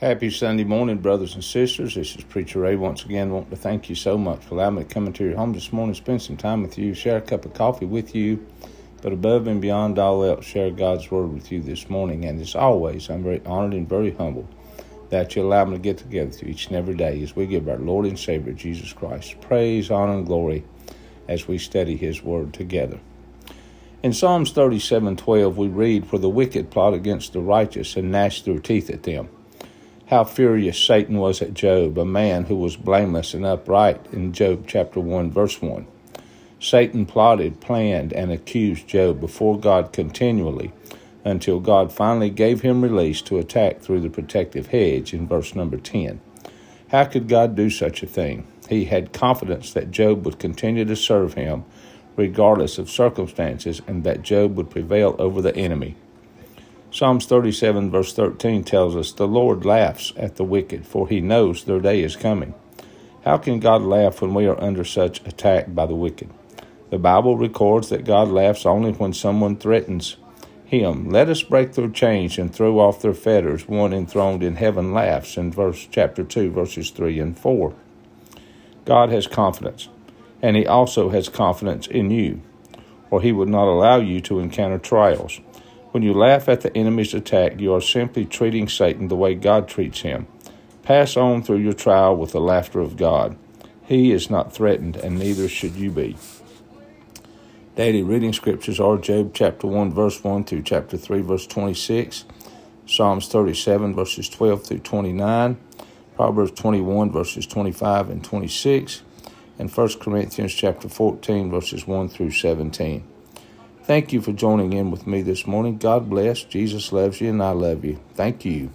Happy Sunday morning, brothers and sisters. This is Preacher Ray once again. Want to thank you so much for allowing me to come into your home this morning, spend some time with you, share a cup of coffee with you, but above and beyond all else, share God's word with you this morning. And as always, I'm very honored and very humble that you allow me to get together with you each and every day as we give our Lord and Savior Jesus Christ praise, honor, and glory as we study His word together. In Psalms 37:12, we read, "For the wicked plot against the righteous and gnash their teeth at them." How furious Satan was at Job, a man who was blameless and upright, in Job chapter 1, verse 1. Satan plotted, planned, and accused Job before God continually until God finally gave him release to attack through the protective hedge in verse number 10. How could God do such a thing? He had confidence that Job would continue to serve him regardless of circumstances and that Job would prevail over the enemy. Psalms 37, verse 13 tells us, The Lord laughs at the wicked, for he knows their day is coming. How can God laugh when we are under such attack by the wicked? The Bible records that God laughs only when someone threatens him. Let us break through chains and throw off their fetters. One enthroned in heaven laughs in verse chapter 2, verses 3 and 4. God has confidence, and he also has confidence in you, or he would not allow you to encounter trials. When you laugh at the enemy's attack, you are simply treating Satan the way God treats him. Pass on through your trial with the laughter of God. He is not threatened, and neither should you be. Daily reading scriptures are Job chapter 1, verse 1 through chapter 3, verse 26, Psalms 37, verses 12 through 29, Proverbs 21, verses 25 and 26, and 1 Corinthians chapter 14, verses 1 through 17. Thank you for joining in with me this morning. God bless. Jesus loves you, and I love you. Thank you.